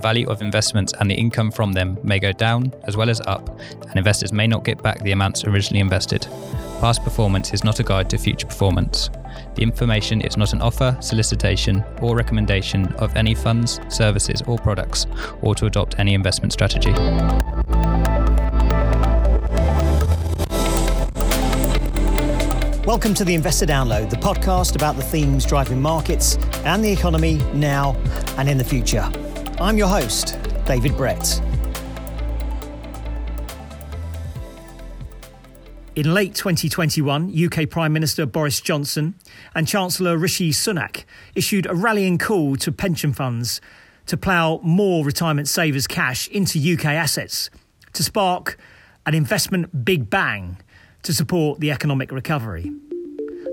the value of investments and the income from them may go down as well as up, and investors may not get back the amounts originally invested. Past performance is not a guide to future performance. The information is not an offer, solicitation, or recommendation of any funds, services, or products, or to adopt any investment strategy. Welcome to the Investor Download, the podcast about the themes driving markets and the economy now and in the future. I'm your host, David Brett. In late 2021, UK Prime Minister Boris Johnson and Chancellor Rishi Sunak issued a rallying call to pension funds to plough more retirement savers' cash into UK assets to spark an investment big bang to support the economic recovery.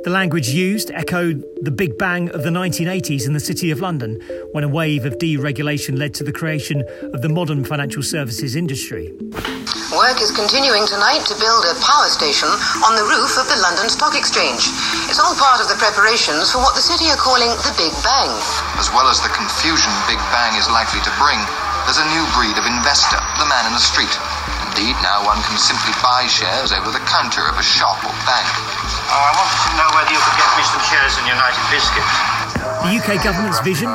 The language used echoed the Big Bang of the 1980s in the City of London, when a wave of deregulation led to the creation of the modern financial services industry. Work is continuing tonight to build a power station on the roof of the London Stock Exchange. It's all part of the preparations for what the city are calling the Big Bang. As well as the confusion Big Bang is likely to bring, there's a new breed of investor, the man in the street. Indeed, now one can simply buy shares over the counter of a shop or bank. Oh, I wanted to know whether you could get me some shares in United Biscuits. The UK government's vision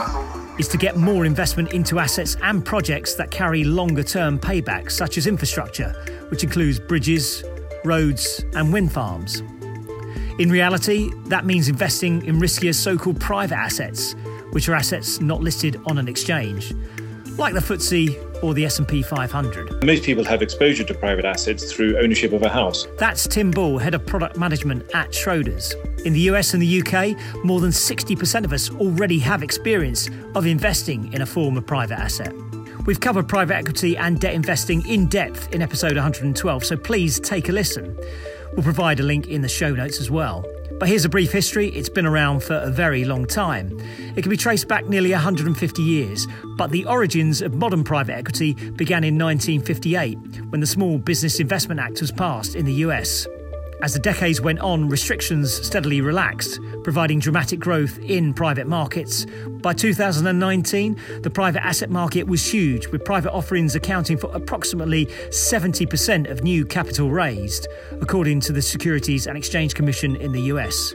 is to get more investment into assets and projects that carry longer term paybacks, such as infrastructure, which includes bridges, roads, and wind farms. In reality, that means investing in riskier so called private assets, which are assets not listed on an exchange, like the FTSE or the S&P 500. Most people have exposure to private assets through ownership of a house. That's Tim Boole, head of product management at Schroders. In the US and the UK, more than 60% of us already have experience of investing in a form of private asset. We've covered private equity and debt investing in depth in episode 112, so please take a listen. We'll provide a link in the show notes as well. But here's a brief history. It's been around for a very long time. It can be traced back nearly 150 years, but the origins of modern private equity began in 1958 when the Small Business Investment Act was passed in the US. As the decades went on, restrictions steadily relaxed, providing dramatic growth in private markets. By 2019, the private asset market was huge, with private offerings accounting for approximately 70% of new capital raised, according to the Securities and Exchange Commission in the US.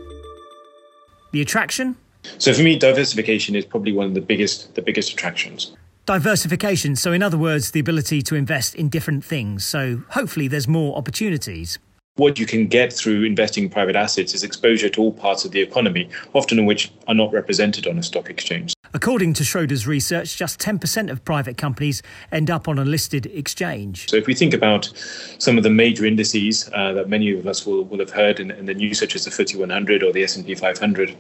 The attraction? So for me, diversification is probably one of the biggest the biggest attractions. Diversification, so in other words, the ability to invest in different things. So hopefully there's more opportunities what you can get through investing in private assets is exposure to all parts of the economy, often in which are not represented on a stock exchange. According to Schroders research, just 10% of private companies end up on a listed exchange. So, if we think about some of the major indices uh, that many of us will, will have heard in, in the news, such as the FTSE 100 or the S&P 500,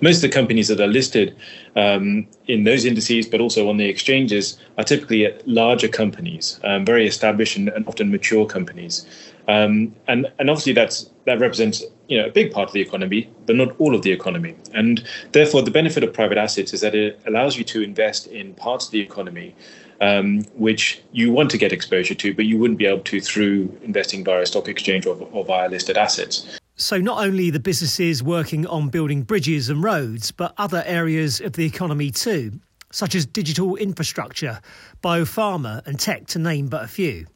most of the companies that are listed um, in those indices, but also on the exchanges, are typically larger companies, um, very established and, and, often mature companies. Um, and, and obviously that's, that represents you know, a big part of the economy, but not all of the economy. And therefore, the benefit of private assets is that it allows you to invest in parts of the economy um, which you want to get exposure to, but you wouldn't be able to through investing via a stock exchange or, or via listed assets. So, not only the businesses working on building bridges and roads, but other areas of the economy too, such as digital infrastructure, biopharma, and tech, to name but a few.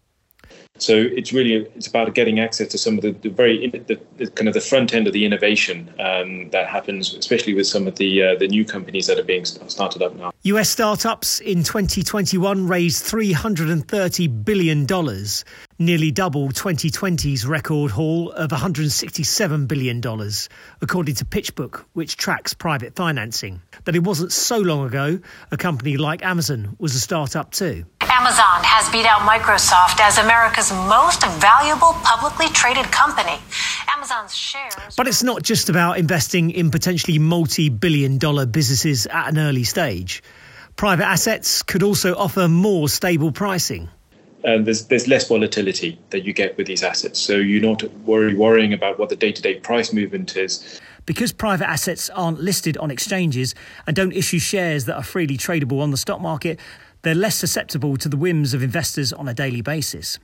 So it's really it's about getting access to some of the, the very the, the, kind of the front end of the innovation um, that happens, especially with some of the uh, the new companies that are being started up now. U.S. startups in 2021 raised 330 billion dollars, nearly double 2020's record haul of 167 billion dollars, according to PitchBook, which tracks private financing. That it wasn't so long ago, a company like Amazon was a startup too. Amazon has beat out Microsoft as America's most valuable publicly traded company. Amazon's shares. But it's not just about investing in potentially multi billion dollar businesses at an early stage. Private assets could also offer more stable pricing. And there's there's less volatility that you get with these assets, so you're not worry, worrying about what the day-to-day price movement is. Because private assets aren't listed on exchanges and don't issue shares that are freely tradable on the stock market, they're less susceptible to the whims of investors on a daily basis.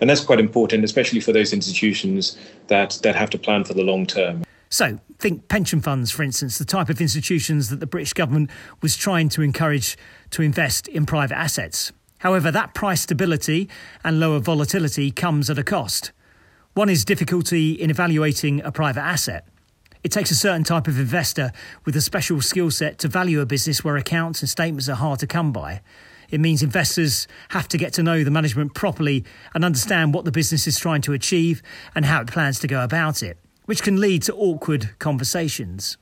And that's quite important, especially for those institutions that, that have to plan for the long term. So, Think pension funds, for instance, the type of institutions that the British government was trying to encourage to invest in private assets. However, that price stability and lower volatility comes at a cost. One is difficulty in evaluating a private asset. It takes a certain type of investor with a special skill set to value a business where accounts and statements are hard to come by. It means investors have to get to know the management properly and understand what the business is trying to achieve and how it plans to go about it which can lead to awkward conversations.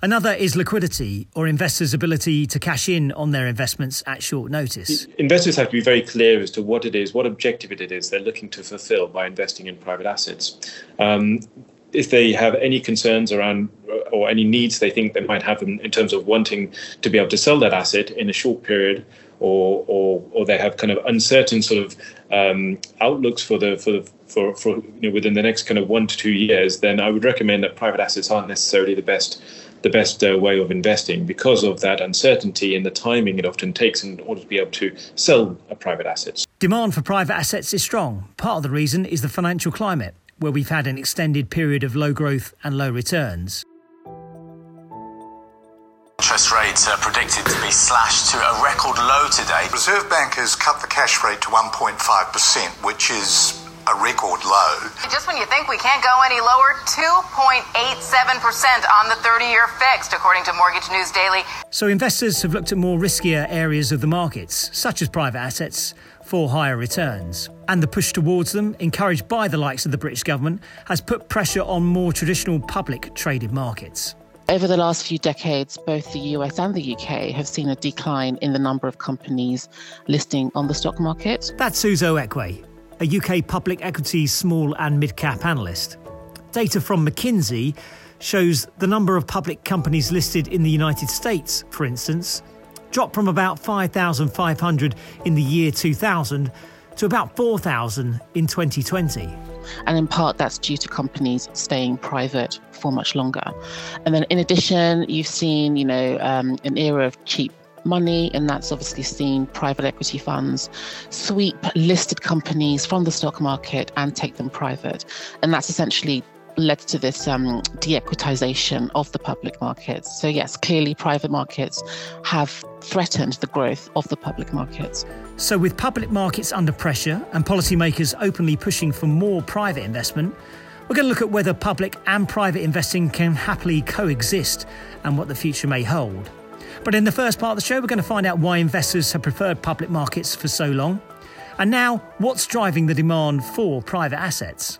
Another is liquidity or investors' ability to cash in on their investments at short notice. Investors have to be very clear as to what it is, what objective it is they're looking to fulfill by investing in private assets. Um, if they have any concerns around or any needs they think they might have in, in, terms of wanting to be able to sell that asset in a short period, or or, or they have kind of uncertain sort of um, outlooks for the for the, for, for you know, within the next kind of one to two years, then I would recommend that private assets aren't necessarily the best the best uh, way of investing because of that uncertainty and the timing it often takes in order to be able to sell a private assets. Demand for private assets is strong. Part of the reason is the financial climate, where we've had an extended period of low growth and low returns. Interest rates are predicted to be slashed to a record low today. Reserve Bank has cut the cash rate to 1.5%, which is a record low. Just when you think we can't go any lower, 2.87% on the 30 year fixed, according to Mortgage News Daily. So investors have looked at more riskier areas of the markets, such as private assets, for higher returns. And the push towards them, encouraged by the likes of the British government, has put pressure on more traditional public traded markets. Over the last few decades, both the US and the UK have seen a decline in the number of companies listing on the stock market. That's Uzo Ekwue, a UK public equity small and mid cap analyst. Data from McKinsey shows the number of public companies listed in the United States, for instance, dropped from about 5,500 in the year 2000 to about 4,000 in 2020. And in part, that's due to companies staying private for much longer. And then, in addition, you've seen, you know, um, an era of cheap money, and that's obviously seen private equity funds sweep listed companies from the stock market and take them private. And that's essentially led to this um, de-equitization of the public markets. So yes, clearly private markets have threatened the growth of the public markets. So with public markets under pressure and policymakers openly pushing for more private investment, we're going to look at whether public and private investing can happily coexist and what the future may hold. But in the first part of the show, we're going to find out why investors have preferred public markets for so long. And now, what's driving the demand for private assets?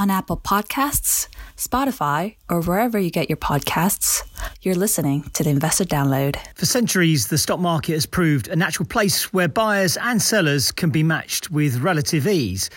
On Apple Podcasts, Spotify, or wherever you get your podcasts, you're listening to the Investor Download. For centuries, the stock market has proved a natural place where buyers and sellers can be matched with relative ease.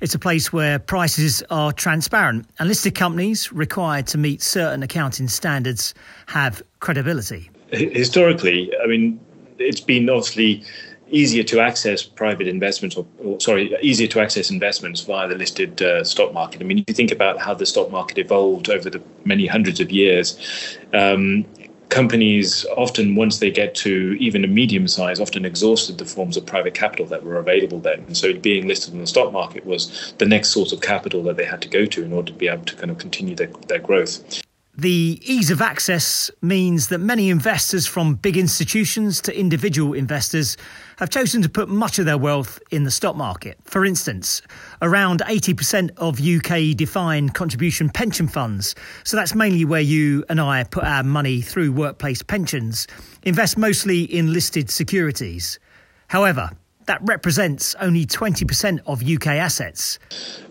It's a place where prices are transparent and listed companies required to meet certain accounting standards have credibility. Historically, I mean, it's been obviously easier to access private investments or, or, sorry easier to access investments via the listed uh, stock market i mean if you think about how the stock market evolved over the many hundreds of years um, companies often, once they get to even a medium size, often exhausted the forms of private capital that were available then. And so being listed on the stock market was the next source of capital that they had to go to in order to be able to kind of continue their, their growth. The ease of access means that many investors, from big institutions to individual investors, have chosen to put much of their wealth in the stock market. For instance, around 80% of UK defined contribution pension funds, so that's mainly where you and I put our money through workplace pensions, invest mostly in listed securities. However, that represents only 20% of UK assets.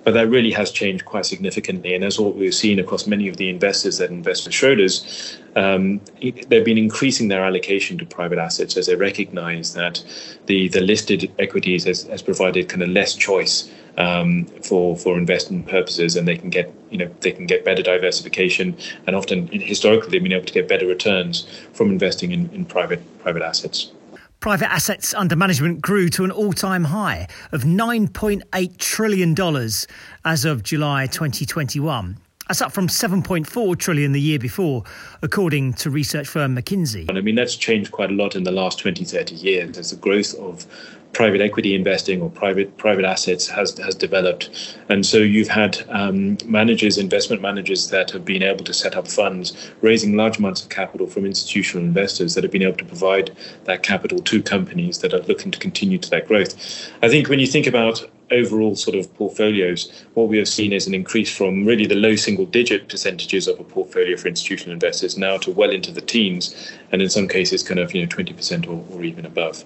But that really has changed quite significantly. And as what we've seen across many of the investors that invest with Schroders, um, they've been increasing their allocation to private assets as they recognize that the, the listed equities has, has provided kind of less choice um, for for investment purposes, and they can get you know they can get better diversification, and often historically they've been able to get better returns from investing in, in private private assets. Private assets under management grew to an all time high of $9.8 trillion as of July 2021, That's up from 7.4 trillion the year before, according to research firm McKinsey. And I mean, that's changed quite a lot in the last 20, 30 years as the growth of private equity investing or private private assets has has developed, and so you've had um, managers, investment managers that have been able to set up funds, raising large amounts of capital from institutional investors that have been able to provide that capital to companies that are looking to continue to that growth. I think when you think about overall sort of portfolios, what we have seen is an increase from really the low single digit percentages of a portfolio for institutional investors now to well into the teens, and in some cases, kind of you know 20% or, or even above.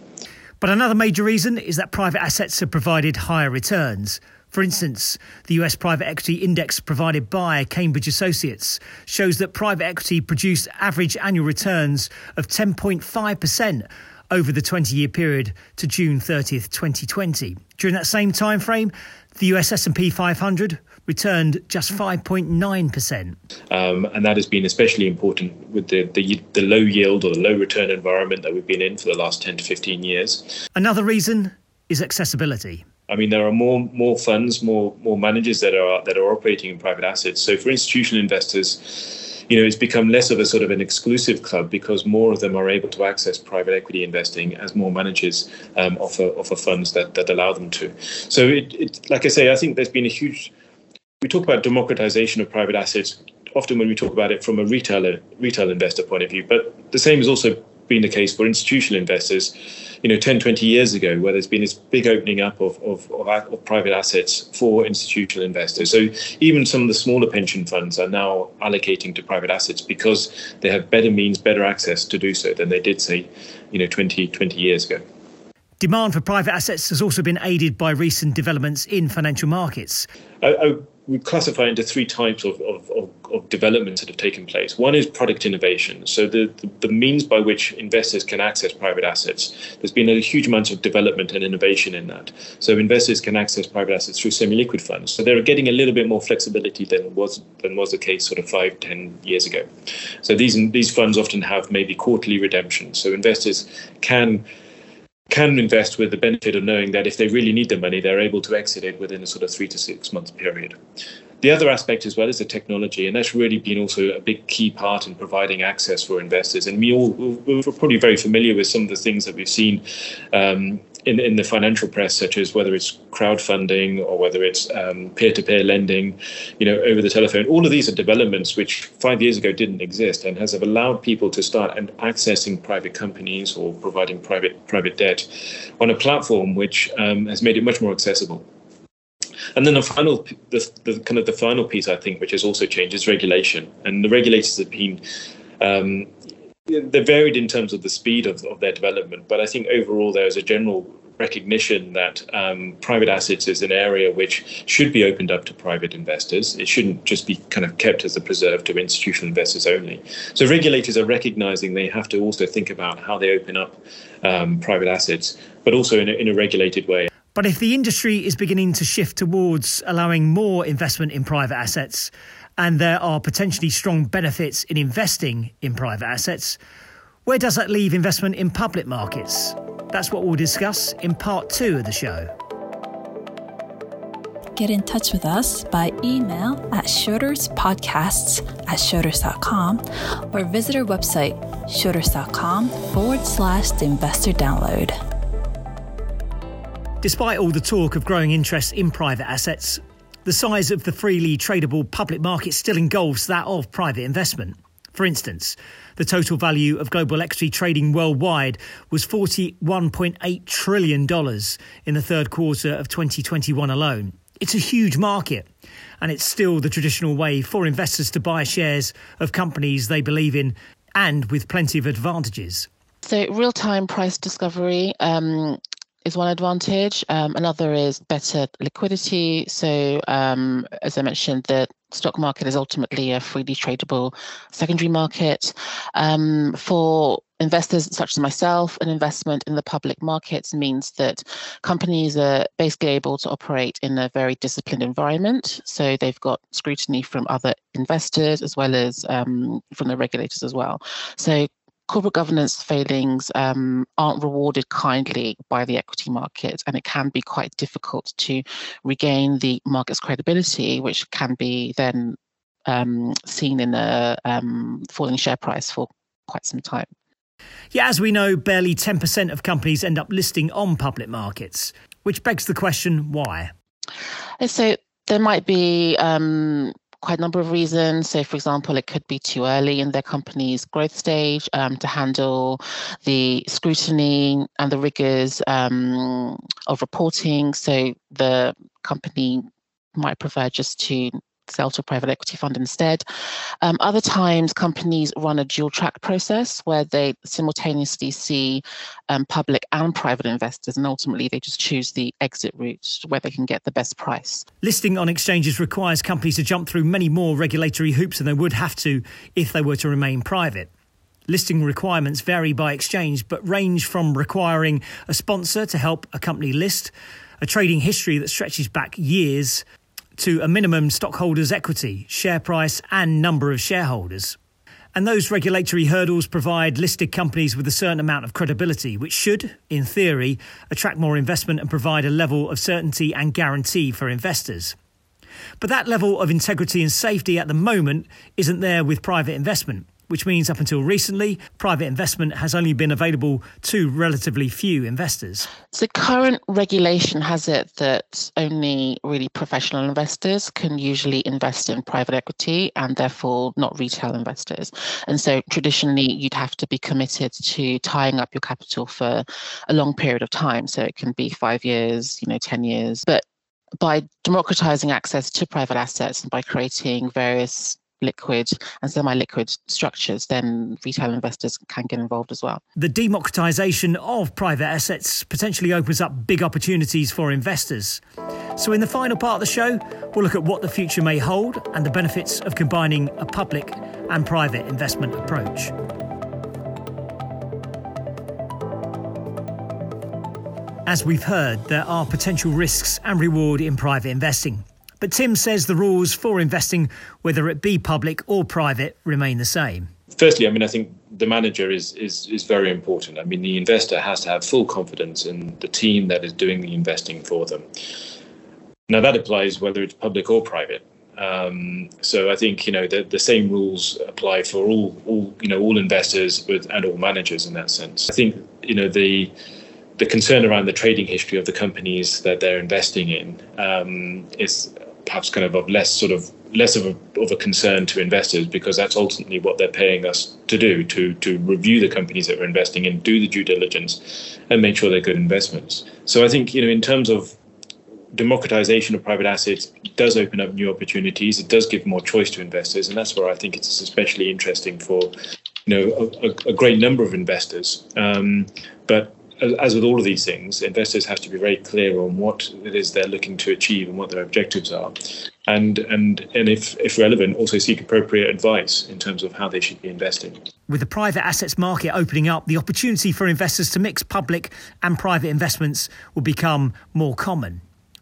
But another major reason is that private assets have provided higher returns. For instance, the US private equity index provided by Cambridge Associates shows that private equity produced average annual returns of 10.5% over the 20 year period to June 30th, 2020. During that same time frame, the US S&P 500 returned just 5.9%. Um, and that has been especially important with the, the, the low yield or the low return environment that we've been in for the last 10 to 15 years. Another reason is accessibility. I mean, there are more more funds, more more managers that are that are operating in private assets. So for institutional investors, you know, it's become less of a sort of an exclusive club because more of them are able to access private equity investing as more managers um, offer offer funds that, that allow them to. So it, it, like I say, I think there's been a huge. We talk about democratization of private assets often when we talk about it from a retailer retail investor point of view, but the same is also been the case for institutional investors you know 10 20 years ago where there's been this big opening up of, of, of, of, private assets for institutional investors so even some of the smaller pension funds are now allocating to private assets because they have better means better access to do so than they did say you know 20 20 years ago Demand for private assets has also been aided by recent developments in financial markets. I, I we classify into three types of, of, of, of, developments that have taken place. One is product innovation. So the, the, the, means by which investors can access private assets. There's been a huge amount of development and innovation in that. So investors can access private assets through semi-liquid funds. So they're getting a little bit more flexibility than was than was the case sort of five, ten years ago. So these these funds often have maybe quarterly redemptions. So investors can can invest with the benefit of knowing that if they really need the money, they're able to exit it within a sort of three to six month period. The other aspect as well is the technology, and that's really been also a big key part in providing access for investors. And we all we're probably very familiar with some of the things that we've seen um, in, in the financial press, such as whether it's crowdfunding or whether it's um, peer-to-peer lending, you know, over the telephone. All of these are developments which five years ago didn't exist and has have allowed people to start and accessing private companies or providing private private debt on a platform which um, has made it much more accessible. And then the final, the, the kind of the final piece I think, which has also changed, is regulation. And the regulators have been um, they're varied in terms of the speed of, of their development, but I think overall there is a general recognition that um, private assets is an area which should be opened up to private investors. It shouldn't just be kind of kept as a preserve to institutional investors only. So regulators are recognizing they have to also think about how they open up um, private assets, but also in a, in a regulated way. But if the industry is beginning to shift towards allowing more investment in private assets, and there are potentially strong benefits in investing in private assets, where does that leave investment in public markets? That's what we'll discuss in part two of the show. Get in touch with us by email at schroderspodcasts at schroders.com or visit our website, schroders.com forward slash the investor download. Despite all the talk of growing interest in private assets, the size of the freely tradable public market still engulfs that of private investment. For instance, the total value of global equity trading worldwide was $41.8 trillion in the third quarter of 2021 alone. It's a huge market, and it's still the traditional way for investors to buy shares of companies they believe in and with plenty of advantages. So, real time price discovery um, is one advantage. Um, another is better liquidity. So, um, as I mentioned, the stock market is ultimately a freely tradable secondary market. Um, for investors such as myself, an investment in the public markets means that companies are basically able to operate in a very disciplined environment. So they've got scrutiny from other investors as well as um, from the regulators as well. So corporate governance failings um, aren't rewarded kindly by the equity market, and it can be quite difficult to regain the market's credibility, which can be then um, seen in a um, falling share price for quite some time. Yeah, as we know, barely 10% of companies end up listing on public markets, which begs the question why? So there might be um, quite a number of reasons. So, for example, it could be too early in their company's growth stage um, to handle the scrutiny and the rigors um, of reporting. So, the company might prefer just to sell to a private equity fund instead. Um, other times, companies run a dual track process where they simultaneously see um, public and private investors, and ultimately they just choose the exit route where they can get the best price. Listing on exchanges requires companies to jump through many more regulatory hoops than they would have to if they were to remain private. Listing requirements vary by exchange, but range from requiring a sponsor to help a company list, a trading history that stretches back years, to a minimum stockholders' equity, share price, and number of shareholders. And those regulatory hurdles provide listed companies with a certain amount of credibility, which should, in theory, attract more investment and provide a level of certainty and guarantee for investors. But that level of integrity and safety at the moment isn't there with private investment which means up until recently, private investment has only been available to relatively few investors. So, current regulation has it that only really professional investors can usually invest in private equity and therefore not retail investors. And so, traditionally, you'd have to be committed to tying up your capital for a long period of time. So, it can be five years, you know, 10 years. But by democratizing access to private assets and by creating various liquid and semi-liquid structures, then retail investors can get involved as well. The democratization of private assets potentially opens up big opportunities for investors. So, in the final part of the show, we'll look at what the future may hold and the benefits of combining a public and private investment approach. As we've heard, there are potential risks and reward in private investing. But Tim says the rules for investing, whether it be public or private, remain the same. Firstly, I mean, I think the manager is, is, is very important. I mean, the investor has to have full confidence in the team that is doing the investing for them. Now, that applies whether it's public or private. Um, so I think you know the, the same rules apply for all, all you know all investors and all managers in that sense. I think you know the the concern around the trading history of the companies that they're investing in um, is perhaps kind of of less sort of less of a, of a concern to investors because that's ultimately what they're paying us to do to to review the companies that we're investing in, do the due diligence, and make sure they're good investments. So I think you know in terms of democratization of private assets does open up new opportunities. It does give more choice to investors, and that's where I think it's especially interesting for you know a, a great number of investors. Um, but as with all of these things, investors have to be very clear on what it is they're looking to achieve and what their objectives are, and and and if if relevant, also seek appropriate advice in terms of how they should be investing. With the private assets market opening up, the opportunity for investors to mix public and private investments will become more common.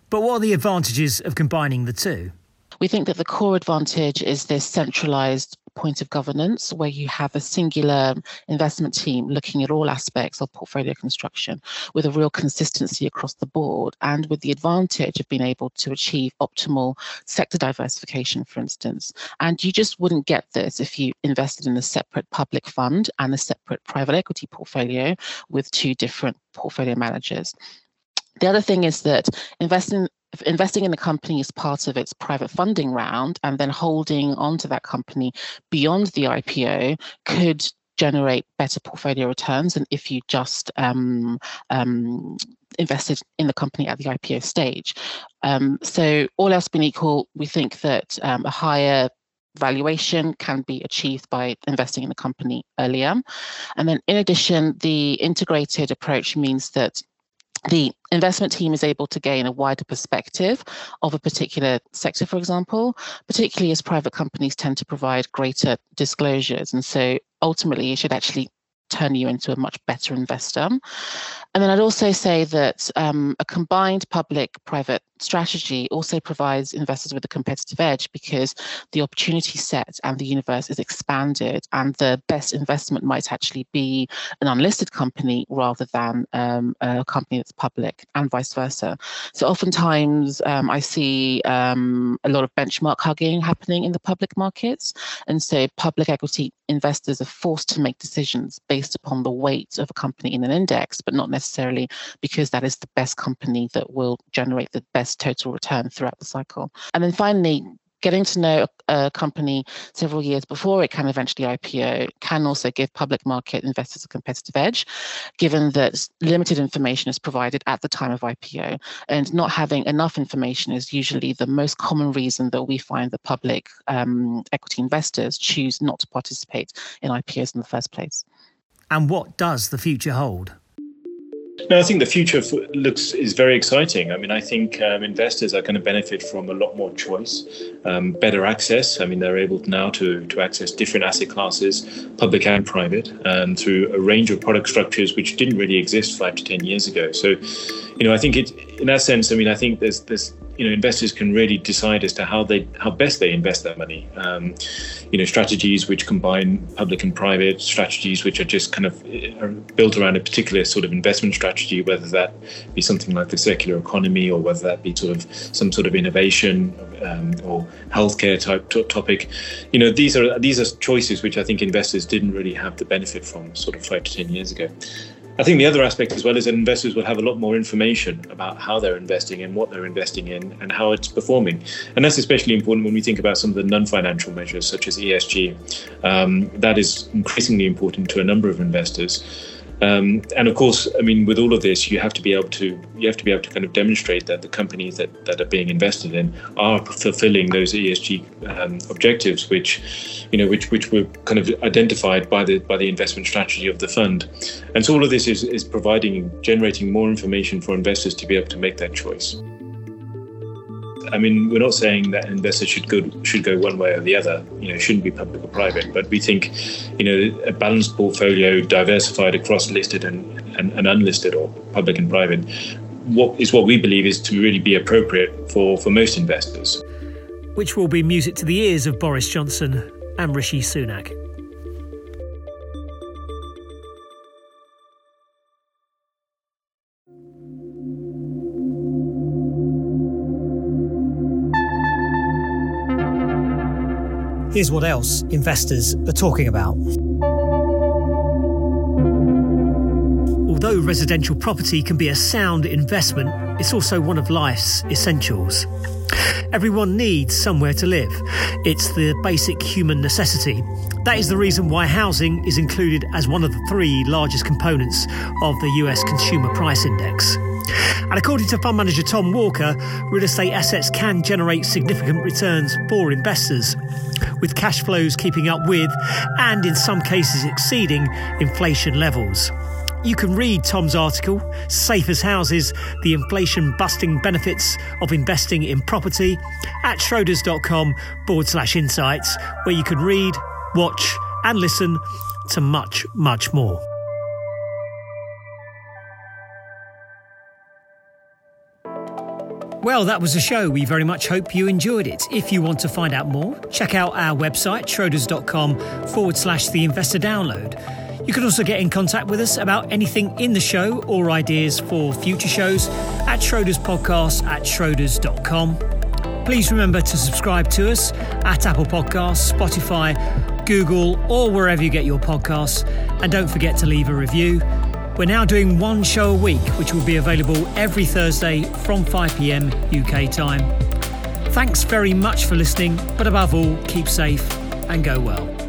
But what are the advantages of combining the two? We think that the core advantage is this centralized point of governance where you have a singular investment team looking at all aspects of portfolio construction with a real consistency across the board and with the advantage of being able to achieve optimal sector diversification, for instance. And you just wouldn't get this if you invested in a separate public fund and a separate private equity portfolio with two different portfolio managers. The other thing is that investing investing in the company as part of its private funding round and then holding onto that company beyond the IPO could generate better portfolio returns than if you just um, um, invested in the company at the IPO stage. Um, so, all else being equal, we think that um, a higher valuation can be achieved by investing in the company earlier. And then, in addition, the integrated approach means that the investment team is able to gain a wider perspective of a particular sector, for example, particularly as private companies tend to provide greater disclosures. And so ultimately, it should actually turn you into a much better investor. And then I'd also say that um, a combined public private strategy also provides investors with a competitive edge because the opportunity set and the universe is expanded, and the best investment might actually be an unlisted company rather than um, a company that's public, and vice versa. So, oftentimes, um, I see um, a lot of benchmark hugging happening in the public markets, and so public equity investors are forced to make decisions based upon the weight of a company in an index, but not necessarily because that is the best company that will generate the best total return throughout the cycle. And then finally, getting to know a company several years before it can eventually IPO can also give public market investors a competitive edge, given that limited information is provided at the time of IPO. And not having enough information is usually the most common reason that we find that public um, equity investors choose not to participate in IPOs in the first place. And what does the future hold? No, I think the future looks is very exciting. I mean, I think um, investors are going to benefit from a lot more choice, um, better access. I mean, they're able now to to access different asset classes, public and private, um, through a range of product structures which didn't really exist five to ten years ago. So, you know, I think it in that sense. I mean, I think there's there's you know investors can really decide as to how they how best they invest their money. Um, you know, strategies which combine public and private, strategies which are just kind of built around a particular sort of investment strategy, whether that be something like the circular economy or whether that be sort of some sort of innovation um, or healthcare type t- topic. You know, these are these are choices which I think investors didn't really have the benefit from sort of five to ten years ago. I think the other aspect as well is that investors will have a lot more information about how they're investing and what they're investing in and how it's performing. And that's especially important when we think about some of the non financial measures, such as ESG. Um, that is increasingly important to a number of investors. Um, and of course, I mean, with all of this, you have to be able to you have to be able to kind of demonstrate that the companies that, that are being invested in are fulfilling those ESG um, objectives, which you know, which which were kind of identified by the by the investment strategy of the fund. And so all of this is is providing generating more information for investors to be able to make that choice. I mean, we're not saying that investors should go should go one way or the other. You know, shouldn't be public or private. But we think, you know, a balanced portfolio, diversified across listed and, and, and unlisted or public and private, what is what we believe is to really be appropriate for for most investors. Which will be music to the ears of Boris Johnson and Rishi Sunak. Here's what else investors are talking about. Although residential property can be a sound investment, it's also one of life's essentials. Everyone needs somewhere to live. It's the basic human necessity. That is the reason why housing is included as one of the three largest components of the US Consumer Price Index. And according to fund manager Tom Walker, real estate assets can generate significant returns for investors, with cash flows keeping up with, and in some cases exceeding, inflation levels. You can read Tom's article, Safe as Houses The Inflation Busting Benefits of Investing in Property, at schroders.com forward slash insights, where you can read, watch, and listen to much, much more. Well, that was the show. We very much hope you enjoyed it. If you want to find out more, check out our website, schroders.com forward slash the investor download. You can also get in contact with us about anything in the show or ideas for future shows at Schroders Podcast at schroders.com. Please remember to subscribe to us at Apple Podcasts, Spotify, Google, or wherever you get your podcasts. And don't forget to leave a review. We're now doing one show a week, which will be available every Thursday from 5 pm UK time. Thanks very much for listening, but above all, keep safe and go well.